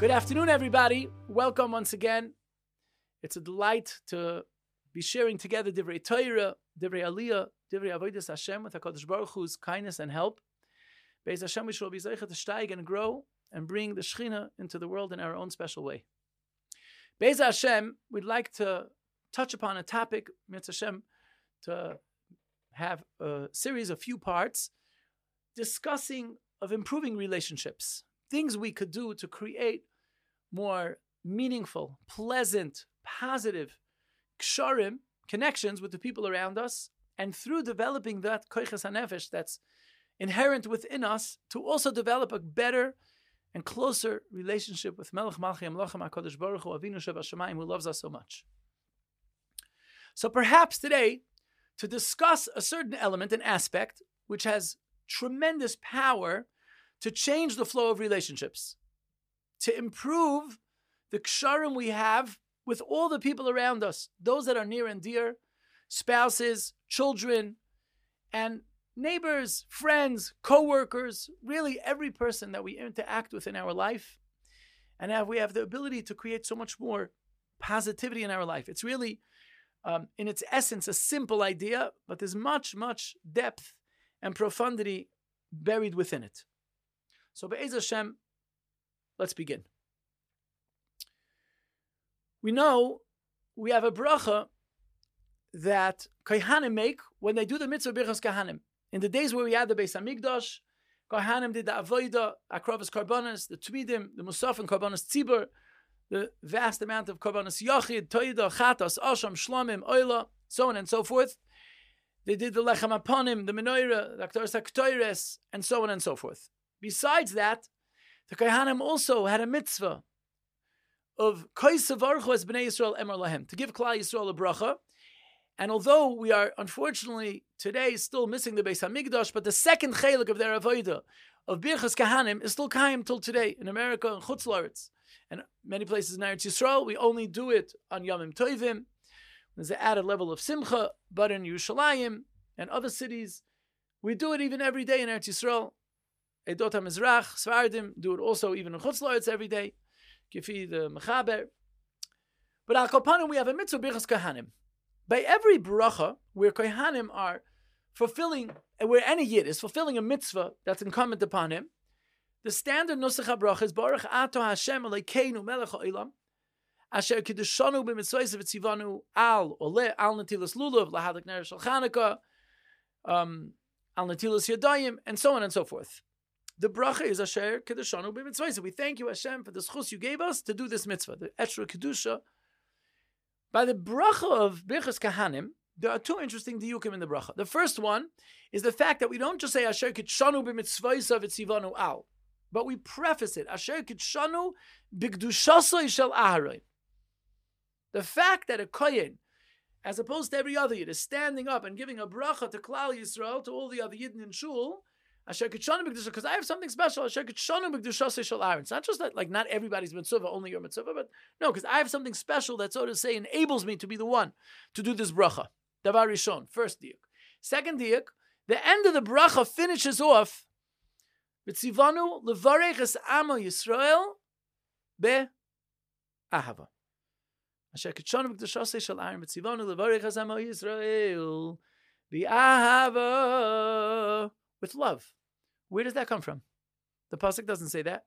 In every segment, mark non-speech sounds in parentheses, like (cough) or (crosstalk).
Good afternoon, everybody. Welcome once again. It's a delight to be sharing together Divrei Torah, Divrei Aliyah, Divrei Avodas Hashem with HaKadosh Baruch Hu's kindness and help. Beis Hashem, we shall be zeicha to steig and grow and bring the Shechina into the world in our own special way. Beis Hashem, we'd like to touch upon a topic, Mitzvah Hashem, to have a series of few parts discussing of improving relationships, things we could do to create more meaningful, pleasant, positive ksharim, connections with the people around us, and through developing that koiches hanefesh that's inherent within us, to also develop a better and closer relationship with Melech Malchi Amlochem HaKadosh Baruch Hu Avinu Shemayim, who loves us so much. So perhaps today, to discuss a certain element, an aspect, which has tremendous power to change the flow of relationships, to improve the ksharim we have with all the people around us, those that are near and dear, spouses, children, and neighbors, friends, co-workers, really every person that we interact with in our life. And now we have the ability to create so much more positivity in our life. It's really, um, in its essence, a simple idea, but there's much, much depth and profundity buried within it. So, Be'ez Hashem, let's begin. We know we have a bracha that Kohanim make when they do the mitzvah Birchas Kohanim. In the days where we had the Beis Hamikdash, Kohanim did the Avodah, Akrovas Karbonis, the Tmidim, the Musaf and Karbonis Tzibur, the vast amount of Karbonis Yachid, Toida, Chatas, Asham, Shlomim, Oila, so on and so forth. They did the Lechem Aponim, the Menorah, the Aktoris and so on and so forth. Besides that, the Kohanim also had a mitzvah of Kaisavarchu as Bnei Yisrael Emor Lahem, to give Klal Yisrael a bracha. And although we are unfortunately today still missing the Beis Hamikdash, but the second chelik of their avodah of Birchas Kahanim is still kaim till today in America and Chutz Laretz. and many places in Eretz Yisrael. We only do it on Yomim Tovim. There's an added level of simcha, but in Yerushalayim and other cities, we do it even every day in Eretz Yisrael. Edot HaMizrach, Svardim do it also even in Chutz Laretz every day. Kifi the Mechaber. But Al Kopanim, we have a mitzvah Birchas Kahanim. By every bracha, where Kohanim are fulfilling, where any Yid is fulfilling a mitzvah that's incumbent upon him, the standard Nusach HaBracha is Baruch Ato Hashem Aleikeinu Melech HaOlam Asher Kiddushanu B'mitzvahs V'tzivanu Al Ole Al Natilas Lulav Lahadak Ner Shal Chanukah um, Al Natilas Yadayim and so on and so forth. The bracha is Asher Kiddushanu B'mitzvahs. We thank you Hashem for the schus you gave us to do this mitzvah, the extra Kedusha. By the bracha of Birchas Kahanim, there are two interesting diukim in the bracha. The first one is the fact that we don't just say Asher Kitshanu b'mitzvahs v'tzivanu al, but we preface it Asher Kitshanu b'gdushasoi shel aharon. The fact that a kohen, as opposed to every other yid, is standing up and giving a bracha to Klal Yisrael to all the other yidden in shul. Asher Kitshanu because I have something special. Asher Kitshanu b'gdushasoi shel. It's not just that, like, not everybody's mitzvah, only your mitzvah, but no, because I have something special that, so to say, enables me to be the one to do this bracha. Davar Rishon, first diuk. Second diuk, the end of the bracha finishes off B'tzivanu levarech es amo Yisrael be ahava. Asher kitshanu b'kdashasei shel aron b'tzivanu levarech es amo Yisrael be ahava with love. Where does that come from? The pasuk doesn't say that.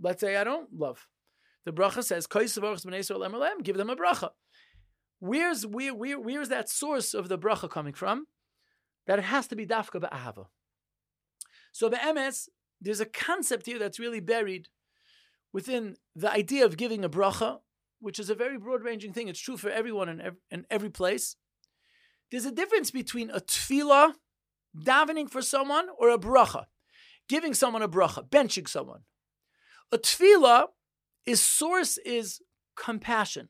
Let's say I don't love. The bracha says, give them a bracha. Where's where, where where's that source of the bracha coming from? That it has to be dafka ba'ahava. So be'emes, there's a concept here that's really buried within the idea of giving a bracha, which is a very broad-ranging thing. It's true for everyone in every, in every place. There's a difference between a tefillah, davening for someone, or a bracha, giving someone a bracha, benching someone. A tefillah, is source is compassion.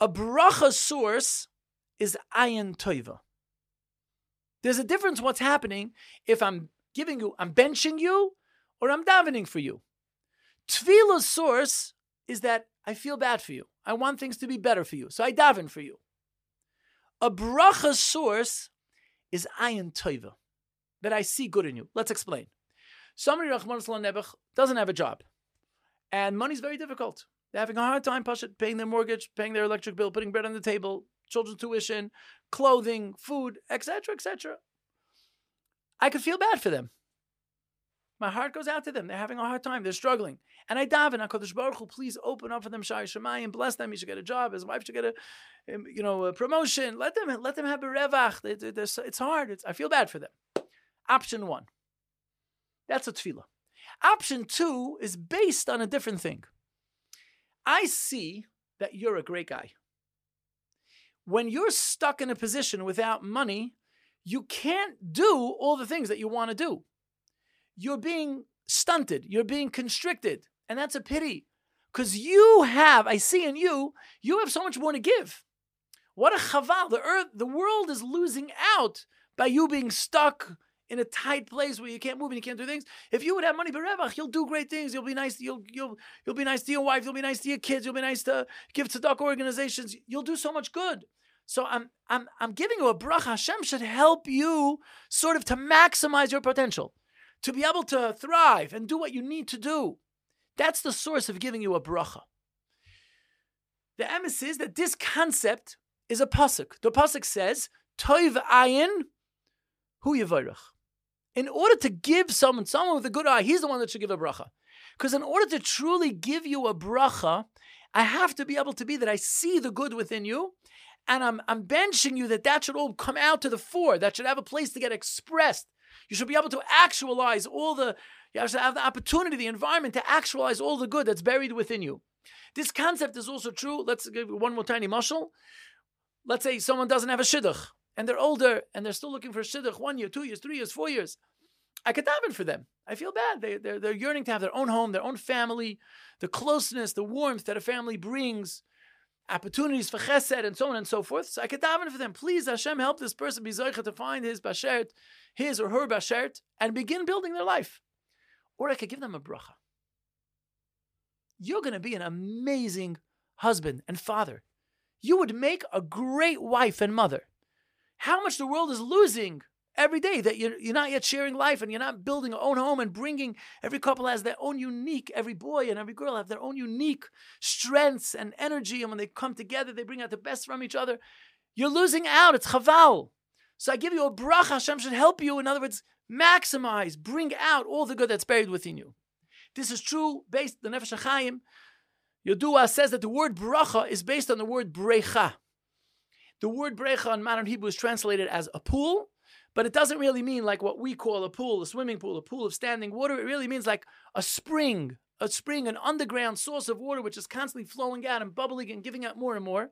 A bracha source is ayin toiva. There's a difference what's happening if I'm giving you, I'm benching you, or I'm davening for you. Tefillah's source is that I feel bad for you. I want things to be better for you, so I daven for you. A bracha source is ayin toiva, that I see good in you. Let's explain. Somebody doesn't have a job, and money's very difficult. They're having a hard time paying their mortgage, paying their electric bill, putting bread on the table, children's tuition, clothing, food, etc., etc. I could feel bad for them. My heart goes out to them. They're having a hard time. They're struggling. And I daven, HaKadosh Baruch Hu, please open up for them Shai Shemayim, bless them. He should get a job. His wife should get a, um, you know, a promotion. Let them, let them have a revach. It's hard. It's, I feel bad for them. Option one. That's a tefillah. Option two is based on a different thing. I see that you're a great guy. When you're stuck in a position without money, you can't do all the things that you want to do you're being stunted, you're being constricted. And that's a pity because you have, I see in you, you have so much more to give. What a chaval. The earth, the world is losing out by you being stuck in a tight place where you can't move and you can't do things. If you would have money berevach, you'll do great things. You'll be nice. You'll you'll you'll be nice to your wife. You'll be nice to your kids. You'll be nice to give to tzedakah organizations. You'll do so much good. So I'm I'm I'm giving you a bracha. Hashem should help you sort of to maximize your potential to be able to thrive and do what you need to do. That's the source of giving you a bracha. The emes is that this concept is a pasuk. The pasuk says, "Toiv ayin hu yivarach." In order to give someone, someone with a good eye, he's the one that should give a bracha. Because in order to truly give you a bracha, I have to be able to be that I see the good within you, and I'm I'm benching you that that should all come out to the fore. That should have a place to get expressed. You should be able to actualize all the, you to have the opportunity, the environment to actualize all the good that's buried within you. This concept is also true. Let's give one more tiny muscle. Let's say someone doesn't have a shidduch and they're older and they're still looking for shidduch one year, two years, three years, four years. I could daven for them. I feel bad. They, they're, they're yearning to have their own home, their own family, the closeness, the warmth that a family brings opportunities for chesed and so on and so forth. So I could daven for them. Please, Hashem, help this person be zoicha to find his bashert, his or her bashert, and begin building their life. Or I could give them a bracha. You're going to be an amazing husband and father. You would make a great wife and mother. How much the world is losing every day that you're, you're not yet sharing life and you're not building your own home and bringing every couple has their own unique every boy and every girl have their own unique strengths and energy. And when they come together they bring out the best from each other. You're losing out. It's chaval. So i give you a bracha hashem should help you. In other words maximize bring out all the good that's buried within you. This is true based the nefesh HaChaim Yodua says that the word bracha is based on the word brecha. The word brecha in modern Hebrew is translated as a pool, but it doesn't really mean like what we call a pool, a swimming pool, a pool of standing water. It really means like a spring, a spring, an underground source of water which is constantly flowing out and bubbling and giving out more and more.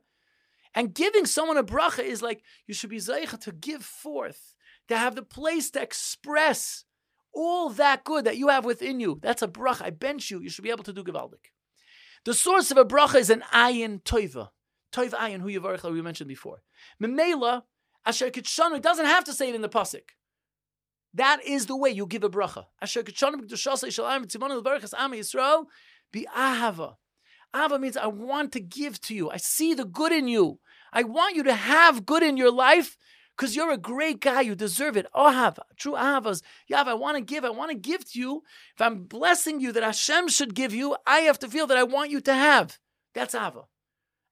And giving someone a bracha is like you should be zeicha to give forth, to have the place to express all that good that you have within you. That's a bracha. I bench you. You should be able to do gewaldik. The source of a bracha is an ayin toiva. Toiv ayin, who you we mentioned before. Memela, Asher Kitshanu doesn't have to say it in the pasuk. That is the way you give a bracha. Asher Kitshanu b'kedushasei shalayim v'tzimonu l'berachas am Yisrael be ahava. Ahava means I want to give to you. I see the good in you. I want you to have good in your life because you're a great guy. You deserve it. Ahava, true ahavas. Yav, I want to give. I want to give to you. If I'm blessing you that Hashem should give you, I have to feel that I want you to have. That's ahava.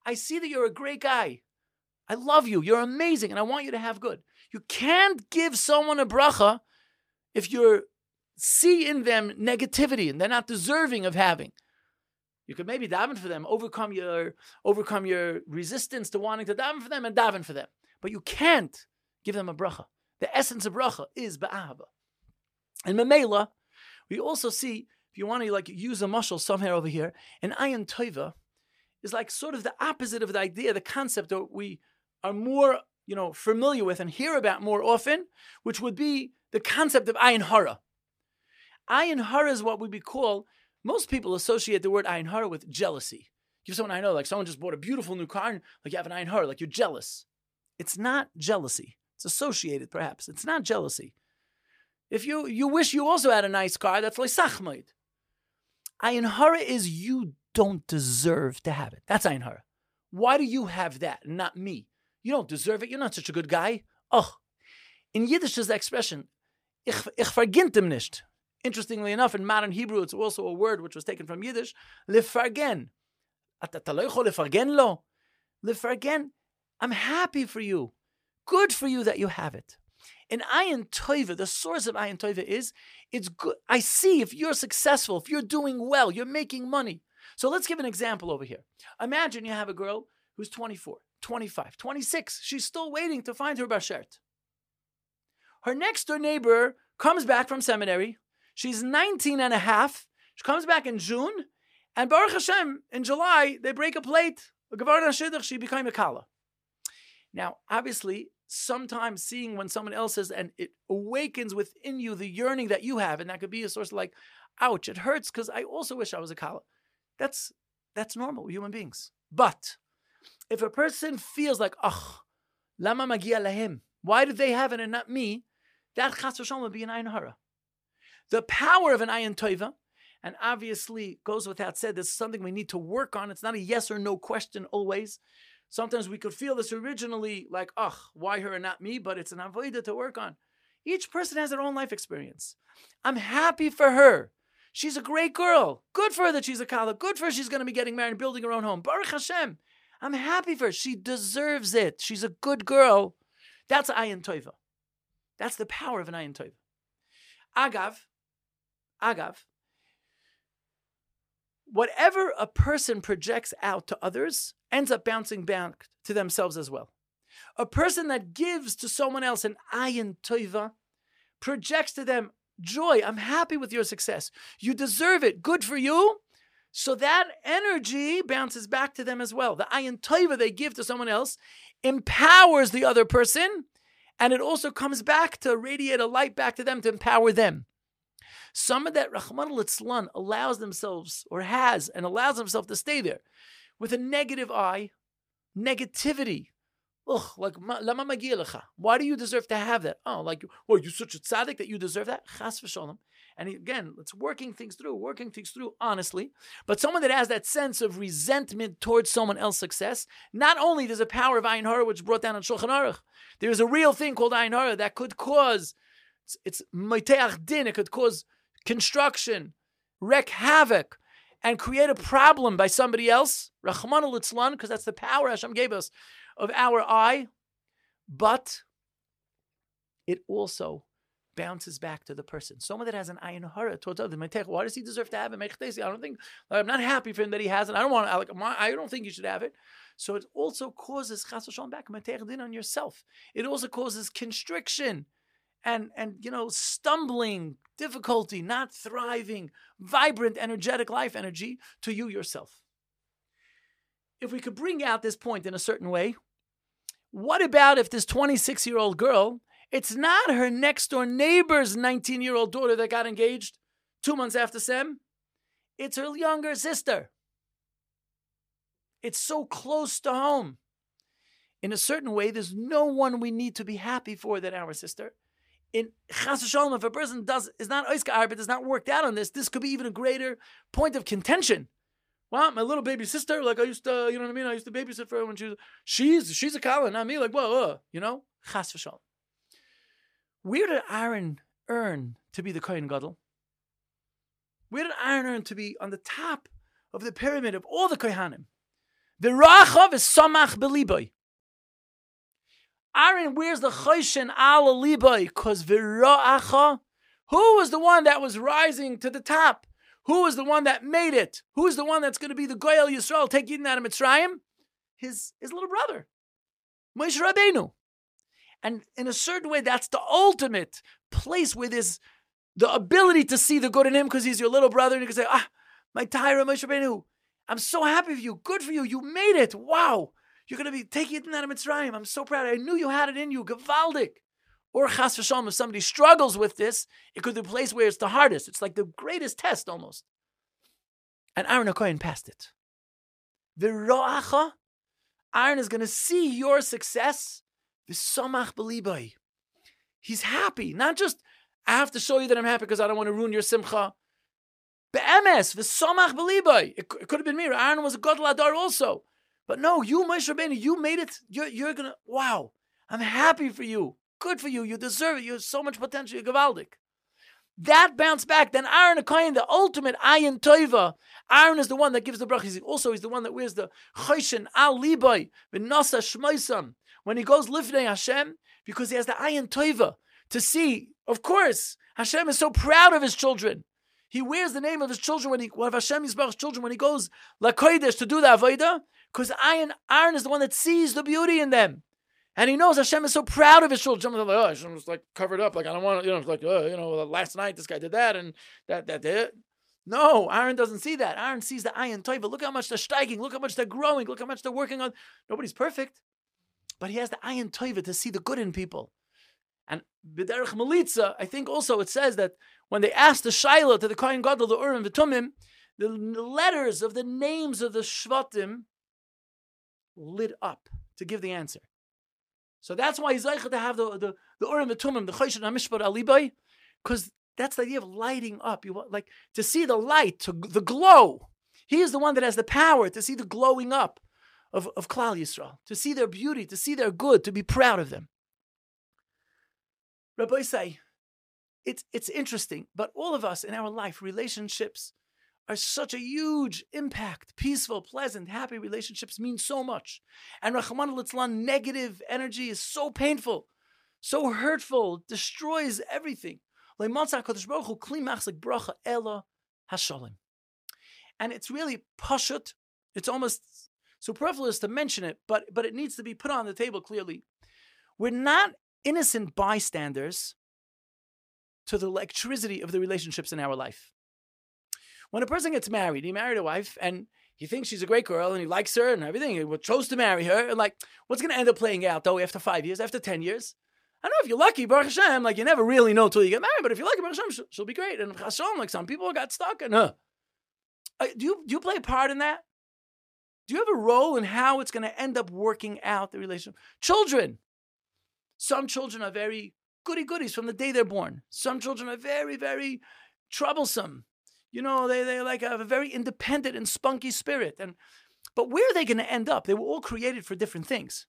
I see that you're a great guy. I love you. You're amazing, and I want you to have good. You can't give someone a bracha if you see in them negativity and they're not deserving of having. You could maybe daven for them, overcome your overcome your resistance to wanting to daven for them, and daven for them. But you can't give them a bracha. The essence of bracha is ba'ahaba. And memela, we also see if you want to like use a mushal somewhere over here, an ayin toiva is like sort of the opposite of the idea, the concept that we are more you know familiar with and hear about more often, which would be the concept of ayin hara. Ayin hara is what we would be called. Most people associate the word ayin hara with jealousy. Give someone I know, like someone just bought a beautiful new car, and like you have an ayin hara, like you're jealous. It's not jealousy. It's associated, perhaps. It's not jealousy. If you you wish you also had a nice car, that's like sachmaid. Ayin hara is you don't deserve to have it. That's ayin hara. Why do you have that not me? You don't deserve it. You're not such a good guy. Oh, in Yiddish is the expression, ich, ich vergint nicht. Interestingly enough, in modern Hebrew, it's also a word which was taken from Yiddish, lefargen. Lefargen. I'm happy for you. Good for you that you have it. In Ayin Toiva, the source of Ayin Toiva is it's good. I see if you're successful, if you're doing well, you're making money. So let's give an example over here. Imagine you have a girl who's 24, 25, 26. She's still waiting to find her bashert. Her next door neighbor comes back from seminary. She's 19 and a half. She comes back in June. And Baruch Hashem, in July, they break a plate. She became a kala. Now, obviously, sometimes seeing when someone else is and it awakens within you the yearning that you have, and that could be a source of like, ouch, it hurts because I also wish I was a kala. That's that's normal, human beings. But if a person feels like, ach, lama magia lahim, why did they have it and not me? That chas v'shalom would be an ayin hara. The power of an ayin toiva, and obviously goes without said, this is something we need to work on. It's not a yes or no question always. Sometimes we could feel this originally like, ugh, why her and not me? But it's an avoida to work on. Each person has their own life experience. I'm happy for her. She's a great girl. Good for her that she's a kala. Good for her she's going to be getting married and building her own home. Baruch Hashem. I'm happy for her. She deserves it. She's a good girl. That's ayin toiva. That's the power of an ayin toiva. Agav, agav, whatever a person projects out to others ends up bouncing back to themselves as well. A person that gives to someone else an ayin toiva projects to them joy. I'm happy with your success. You deserve it. Good for you. So that energy bounces back to them as well. The ayin toiva they give to someone else empowers the other person, and it also comes back to radiate a light back to them to empower them. Some of that Rahman al allows themselves or has and allows themselves to stay there with a negative eye, negativity. Ugh, like why do you deserve to have that? Oh, like well, you're such a tzaddik that you deserve that. Chas v'shalom. And again, it's working things through, working things through honestly. But someone that has that sense of resentment towards someone else's success, not only there's a power of Ayin Hara, which brought down on Shulchan Aruch, there's a real thing called Ayin Hara that could cause, it's Meiteach Din, it could cause construction, wreak havoc, and create a problem by somebody else, Rahman al because that's the power Hashem gave us of our eye, but it also bounces back to the person. Someone that has an ayin hara towards others, why does he deserve to have it? I don't think I'm not happy for him that he has it. I don't want. Like, I don't think you should have it. So it also causes chas back din on yourself. It also causes constriction and and you know stumbling difficulty not thriving vibrant energetic life energy to you yourself if we could bring out this point in a certain way what about if this 26 year old girl it's not her next door neighbor's 19 year old daughter that got engaged two months after sem? It's her younger sister. It's so close to home. In a certain way there's no one we need to be happy for than our sister. In Chas Shalom, if a person does is not Oiska but does not worked out on this, this could be even a greater point of contention. Well, my little baby sister, like I used to, you know what I mean? I used to babysit for her when she was, she's she's a Kala, not me. Like, whoa, whoa you know? Chas Shalom. Where did Aaron earn to be the Kohen Gadol? Where did Aaron earn to be on the top of the pyramid of all the Kohanim? The Rachav is Samach Beliboy. Aaron wears the Choshen Ala Libai because Vira'acha. Who was the one that was rising to the top? Who was the one that made it? Who is the one that's going to be the Goyal Yisrael, take Eden out of Mitzrayim? His, his little brother, Moshe Rabbeinu. And in a certain way, that's the ultimate place where there's the ability to see the good in him because he's your little brother. And you can say, ah, my Tyra, Moshe Rabbeinu, I'm so happy for you. Good for you. You made it. Wow. You're going to be taking it out of Mitzrayim. I'm so proud. I knew you had it in you. Gavaldik. Or chas v'shalom, if somebody struggles with this, it could be the place where it's the hardest. It's like the greatest test almost. And Aaron HaKohen passed it. The ro'acha, Aaron is going to see your success. V'somach b'libai. He's happy. Not just, I have to show you that I'm happy because I don't want to ruin your simcha. Be'emes, v'somach b'libai. It could have been me. Aaron was a god ladar also. But no, you, Moshe Rabbeinu, you made it. You're, you're going to, wow, I'm happy for you. Good for you. You deserve it. You have so much potential. You're Gavaldik. that bounced back. Then Aaron Akayin, the ultimate Ayin Toiva. Aaron is the one that gives the bracha. Also, he's the one that wears the Choshen Al Liboy, Nasa Shmoisam. When he goes Lifnei Hashem, because he has the Ayin Toiva to see, of course, Hashem is so proud of his children. He wears the name of his children when he, one of Hashem Yisbarach's children, when he goes La Kodesh to do the Avodah, because Aaron, Aaron is the one that sees the beauty in them. And he knows Hashem is so proud of his children. Like, oh, like covered up. Like, I don't want to, you know, like, oh, you know, last night this guy did that and that, that, that. No, Aaron doesn't see that. Aaron sees the Ayin Toiva. Look how much they're striking. Look how much they're growing. Look how much they're working on. Nobody's perfect. But he has the Ayin Toiva to see the good in people. And B'derech Melitza, I think also it says that when they asked the Shiloh to the Kohen Gadol, the Urim V'Tumim, the letters of the names of the Shvatim lit up to give the answer. So that's why he's like to have the the the Urim V'Tumim, the Choshen HaMishpat Alibay, because that's the idea of lighting up. You want like to see the light, to the glow. He is the one that has the power to see the glowing up of, of Klal Yisrael, to see their beauty, to see their good, to be proud of them. Rabbi say, it's it's interesting, but all of us in our life, relationships are such a huge impact. Peaceful, pleasant, happy relationships mean so much. And Rahman al negative energy is so painful, so hurtful, destroys everything. And it's really pashut. It's almost superfluous to mention it, but, but it needs to be put on the table clearly. We're not innocent bystanders to the electricity of the relationships in our life. When a person gets married, he married a wife and he thinks she's a great girl and he likes her and everything. He chose to marry her. And like, what's going to end up playing out though after five years, after 10 years? I don't know if you're lucky, Baruch Hashem, like you never really know till you get married, but if you're lucky, Baruch Hashem, she'll, she'll be great. And Hashem, like some people got stuck in her. Uh, do you, do you play a part in that? Do you have a role in how it's going to end up working out the relationship? Children. Some children are very goody goodies from the day they're born. Some children are very, very troublesome. You know, they, they like have a very independent and spunky spirit. And but where are they going to end up? They were all created for different things.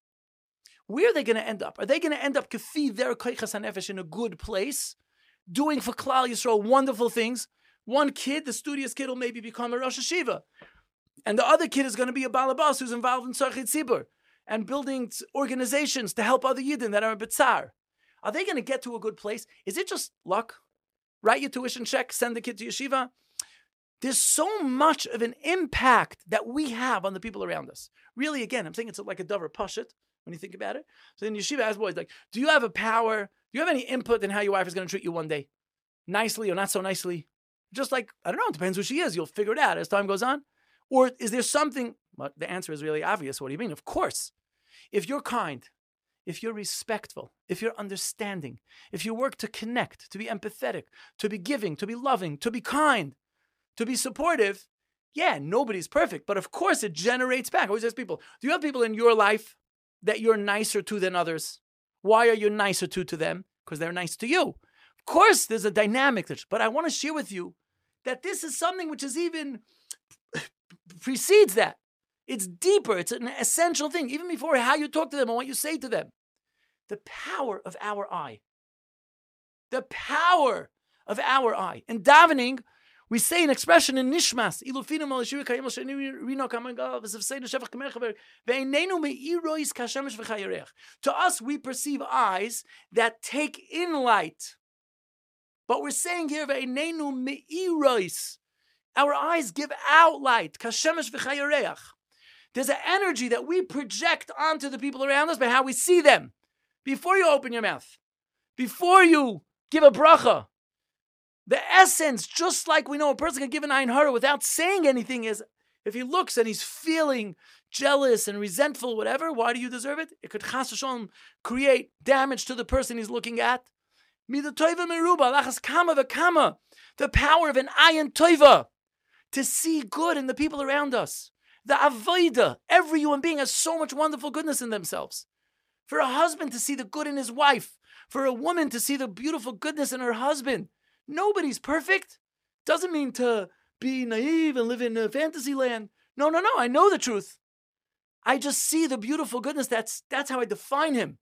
Where are they going to end up? Are they going to end up kafi their koichas in a good place, doing for Klal Yisrael wonderful things? One kid, the studious kid, will maybe become a Rosh Yeshiva. And the other kid is going to be a balabas who's involved in Tzarchit Tzibur and building organizations to help other Yidden that are in Bitzar. Are they going to get to a good place? Is it just luck? Write your tuition check, send the kid to yeshiva. There's so much of an impact that we have on the people around us. Really, again, I'm saying it's like a dover pushit when you think about it. So in yeshiva, as boys, like, do you have a power? Do you have any input in how your wife is going to treat you one day? Nicely or not so nicely? Just like, I don't know, it depends who she is. You'll figure it out as time goes on. Or is there something? The answer is really obvious. What do you mean? Of course. If you're kind, if you're respectful, if you're understanding, if you work to connect, to be empathetic, to be giving, to be loving, to be kind, to be supportive, yeah, nobody's perfect. But of course, it generates back. I always ask people do you have people in your life that you're nicer to than others? Why are you nicer to to them? Because they're nice to you. Of course, there's a dynamic, but I want to share with you that this is something which is even (sighs) precedes that. It's deeper. It's an essential thing, even before how you talk to them and what you say to them. The power of our eye. The power of our eye. In davening, we say an expression in Nishmas, To us, we perceive eyes that take in light. But we're saying here, our eyes give out light. There's an energy that we project onto the people around us by how we see them. Before you open your mouth, before you give a bracha, the essence, just like we know a person can give an ayin hara without saying anything, is if he looks and he's feeling jealous and resentful, whatever, why do you deserve it? It could create damage to the person he's looking at. The power of an ayin toiva to see good in the people around us. The avoida, every human being has so much wonderful goodness in themselves. For a husband to see the good in his wife, for a woman to see the beautiful goodness in her husband. Nobody's perfect. Doesn't mean to be naive and live in a fantasy land. No, no, no. I know the truth. I just see the beautiful goodness. That's that's how I define him.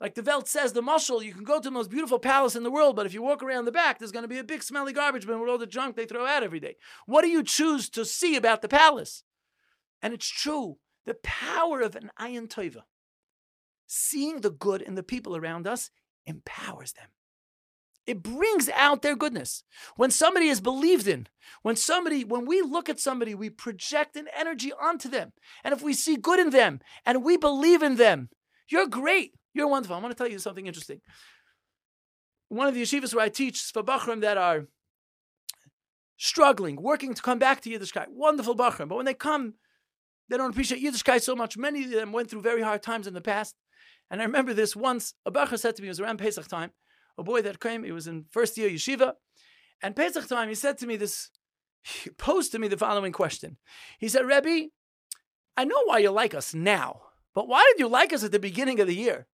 Like the Welt says, the muscle, you can go to the most beautiful palace in the world, but if you walk around the back, there's going to be a big smelly garbage bin with all the junk they throw out every day. What do you choose to see about the palace? And it's true. The power of an ayin seeing the good in the people around us, empowers them. It brings out their goodness. When somebody is believed in, when somebody, when we look at somebody, we project an energy onto them. And if we see good in them and we believe in them, you're great. You're wonderful. I want to tell you something interesting. One of the yeshivas where I teach for Bachram that are struggling, working to come back to Yiddishkeit, wonderful Bachram. But when they come, they don't appreciate Yiddishkeit so much. Many of them went through very hard times in the past. And I remember this once, a Bachar said to me, it was around Pesach time, a boy that came, he was in first year yeshiva. And Pesach time, he said to me this, he posed to me the following question. He said, Rebbe, I know why you like us now, but why did you like us at the beginning of the year?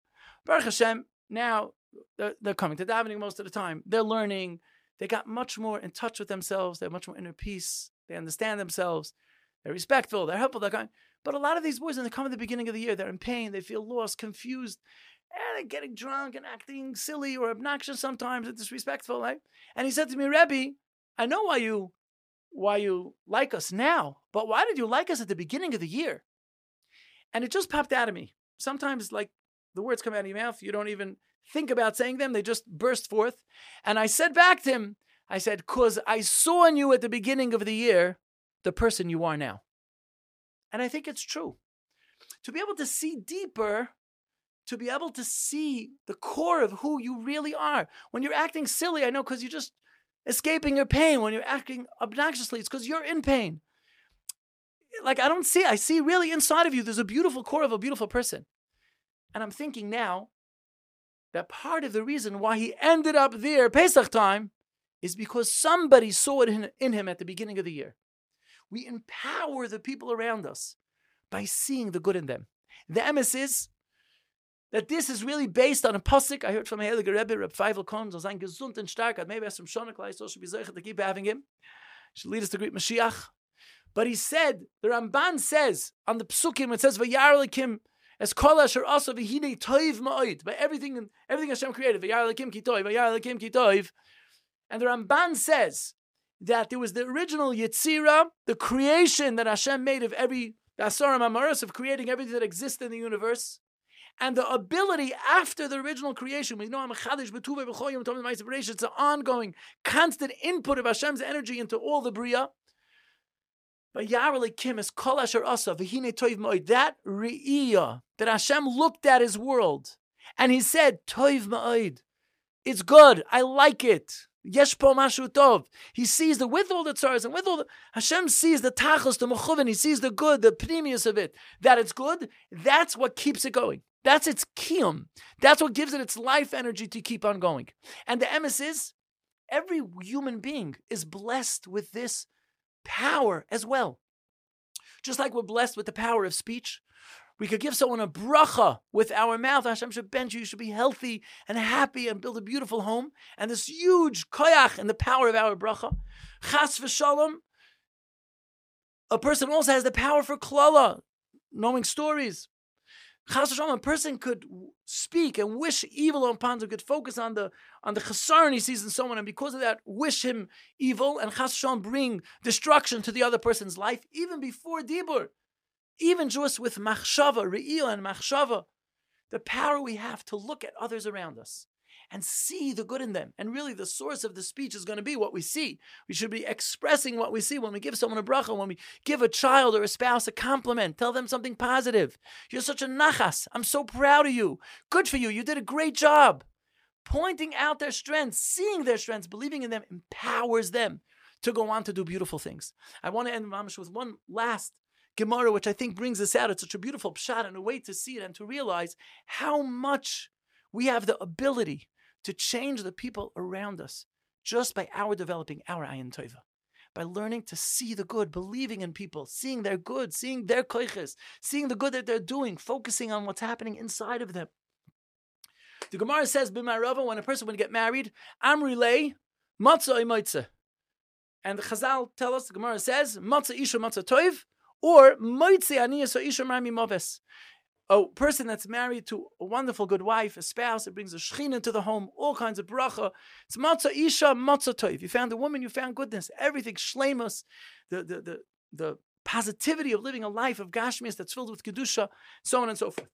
Baruch Hashem, now they're, they're coming to davening most of the time. They're learning. They got much more in touch with themselves. They have much more inner peace. They understand themselves. They're respectful. They're helpful. They're kind. But a lot of these boys, when they come at the beginning of the year, they're in pain. They feel lost, confused, and getting drunk and acting silly or obnoxious sometimes and disrespectful. Right? And he said to me, Rebbe, I know why you why you like us now, but why did you like us at the beginning of the year? And it just popped out of me. Sometimes, like the words come out of your mouth, you don't even think about saying them, they just burst forth. And I said back to him, I said, because I saw in you at the beginning of the year the person you are now. And I think it's true. To be able to see deeper, to be able to see the core of who you really are. When you're acting silly, I know because you're just escaping your pain. When you're acting obnoxiously, it's because you're in pain. Like I don't see, I see really inside of you, there's a beautiful core of a beautiful person. And I'm thinking now that part of the reason why he ended up there Pesach time is because somebody saw it in, him at the beginning of the year. We empower the people around us by seeing the good in them. The emes is that this is really based on a pasuk I heard from Heilige Rebbe, Reb Feivel Kohn, so sein gesund and stark, maybe has some Shonakla, so should be zeicha to keep having him. Should lead us to greet Mashiach. But he said, the Ramban says on the psukim, it says, Vayar as kol asher asa v'hine toiv ma'oid. By everything, everything Hashem created, v'yar lekim ki toiv, v'yar lekim ki toiv. And the Ramban says that there was the original Yetzira, the creation that Hashem made of every Asarim Amaris, of creating everything that exists in the universe. And the ability after the original creation, we know it's an ongoing, constant input of Hashem's energy into all the Bria. That Re'iyah, that Hashem looked at his world, and he said, Toiv Ma'id. It's good. I like it. Yesh po mashu tov. He sees the with all the tsars and with all the Hashem sees the tachos, the mechuvin. He sees the good, the pnimius of it. That it's good. That's what keeps it going. That's its kiyum. That's what gives it its life energy to keep on going. And the emes is every human being is blessed with this power as well. Just like we're blessed with the power of speech, we could give someone a bracha with our mouth. Hashem should bench you. You should be healthy and happy and build a beautiful home. And this huge koyach and the power of our bracha. Chas v'shalom. A person also has the power for klala, knowing stories. A person could speak and wish evil upon him, could focus on the on the chasarn he sees in someone, and because of that, wish him evil, and chas v'shalom bring destruction to the other person's life, even before dibur. Even just with machshava, re'il and machshava, the power we have to look at others around us and see the good in them. And really, the source of the speech is going to be what we see. We should be expressing what we see when we give someone a bracha, when we give a child or a spouse a compliment, tell them something positive. You're such a nachas. I'm so proud of you. Good for you. You did a great job. Pointing out their strengths, seeing their strengths, believing in them empowers them to go on to do beautiful things. I want to end Mamish with one last Gemara, which I think brings us out. It's such a beautiful pshat and a way to see it and to realize how much we have the ability to change the people around us just by our developing our ayin tova. By learning to see the good, believing in people, seeing their good, seeing their koiches, seeing the good that they're doing, focusing on what's happening inside of them. The Gemara says, "B'marava, when a person would get married, Amri lay matzah imaitza." And the Chazal tell us, the Gemara says, "Matzah isha matzah toiv," or moitzi aniyas isha marmi moves. A person that's married to a wonderful good wife, a spouse, it brings a shechina into the home, all kinds of bracha. It's matzah isha, matzah toiv. You found a woman, you found goodness, everything shlemus, the the the the positivity of living a life of gashmias that's filled with kedusha, so on and so forth.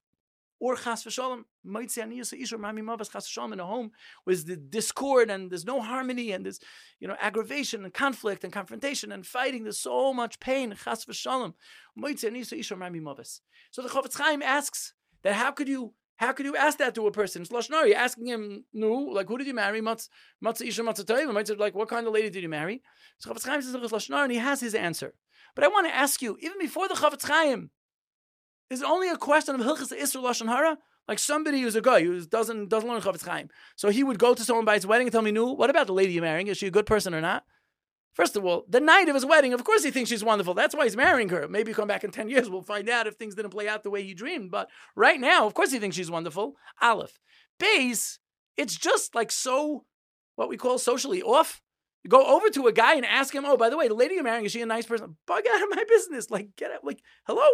Or chas v'shalom, moitzi aniyas ishur mami mavas chas v'shalom in a home with the discord and there's no harmony and there's you know aggravation and conflict and confrontation and fighting. There's so much pain. Chas v'shalom, moitzi aniyas ishur mami. So the Chofetz Chaim asks that how could you how could you ask that to a person? It's Lashnar. You're asking him, no, like, who did you marry? Matz, Matz Isha Matz Toiv. Like, what kind of lady did you marry? So Chofetz Chaim says, Lashnar, and he has his answer. But I want to ask you, even before the Chofetz Chaim, is only a question of Hilchas Isra Lashon Hara? Like somebody who's a guy who doesn't doesn't learn Chofetz Chaim. So he would go to someone by his wedding and tell me, "No, what about the lady you're marrying? Is she a good person or not?" First of all, the night of his wedding, of course he thinks she's wonderful. That's why he's marrying her. Maybe come back in 10 years, we'll find out if things didn't play out the way he dreamed. But right now, of course he thinks she's wonderful. Aleph. Base, it's just like so, what we call socially off. You go over to a guy and ask him, oh, by the way, the lady you're marrying, is she a nice person? Bug out of my business. Like, get out. Like, hello?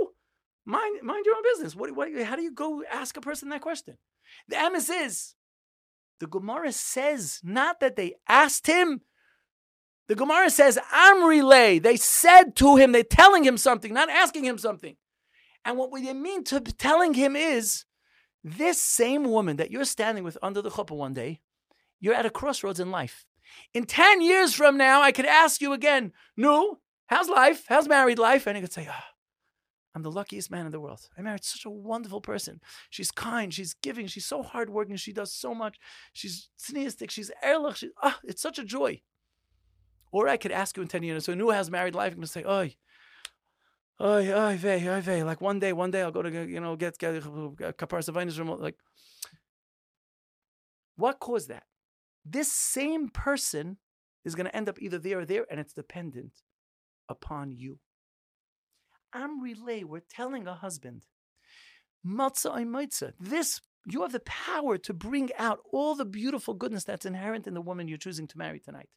Mind, mind your own business. What, what, how do you go ask a person that question? The emes is, the Gemara says not that they asked him. The Gemara says, Amri lay. They said to him, they're telling him something, not asking him something. And what they mean to telling him is, this same woman that you're standing with under the chuppah one day, you're at a crossroads in life. In 10 years from now, I could ask you again, No, how's life? How's married life? And you could say, oh, I'm the luckiest man in the world. I married such a wonderful person. She's kind, she's giving, she's so hardworking, she does so much. She's tzniistic, she's ehrlich. She, ah, it's such a joy. Or I could ask you in 10 years, so who has married life? I'm to say, oh, Oy, oy, vey, oy, vey. Like one day, one day I'll go to, you know, get, get kapar savainis remote. Like, what caused that? This same person is going to end up either there or there, and it's dependent upon you. I'm relay. We're telling a husband, matzah matzah. This you have the power to bring out all the beautiful goodness that's inherent in the woman you're choosing to marry tonight.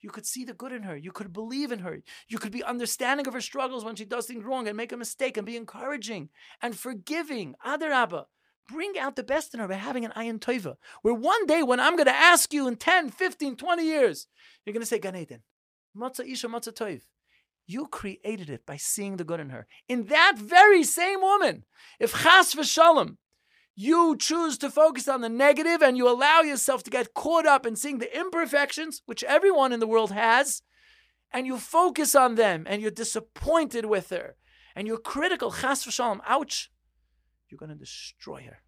You could see the good in her. You could believe in her. You could be understanding of her struggles when she does things wrong and make a mistake and be encouraging and forgiving. Adarabba. Bring out the best in her by having an ayin toiva. Where one day when I'm going to ask you in 10, 15, 20 years, you're going to say, Gan Eden. Matzah Isha Matzah Toiv. You created it by seeing the good in her. In that very same woman, if chas v'shalom, you choose to focus on the negative and you allow yourself to get caught up in seeing the imperfections, which everyone in the world has, and you focus on them and you're disappointed with her and you're critical, chas v'shalom, ouch, you're going to destroy her.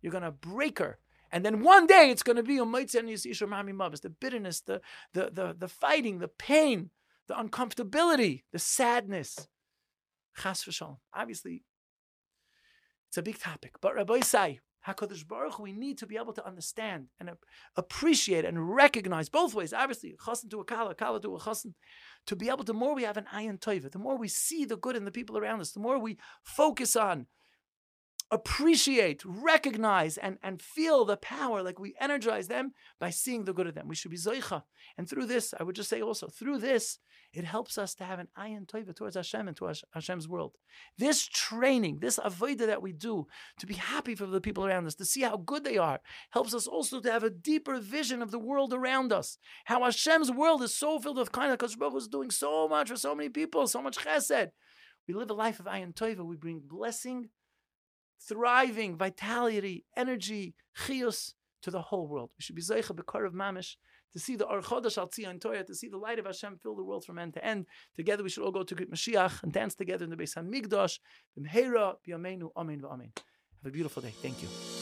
You're going to break her. And then one day it's going to be the bitterness, the, the, the, the fighting, the pain, the uncomfortability, the sadness. Chas v'shalom. Obviously, it's a big topic. But Rabbi Say, HaKadosh Baruch we need to be able to understand and appreciate and recognize both ways. Obviously, chassan to a kala, kala to a chassan. To be able, the more we have an ayin toiva, the more we see the good in the people around us, the more we focus on appreciate, recognize, and, and feel the power, like we energize them by seeing the good of them. We should be zoicha. And through this, I would just say also, through this, it helps us to have an ayin toiva towards Hashem and to Hashem's world. This training, this avodah that we do, to be happy for the people around us, to see how good they are, helps us also to have a deeper vision of the world around us. How Hashem's world is so filled with kindness, because Baruch is doing so much for so many people, so much chesed. We live a life of ayin toiva. We bring blessing thriving, vitality, energy, chios to the whole world. We should be zeicha bekar of mamish to see the Archodash Al Tzion Torah, to see the light of Hashem fill the world from end to end. Together we should all go to Mashiach and dance together in the Beis Hamikdash. Amen v'amen. Have a beautiful day. Thank you.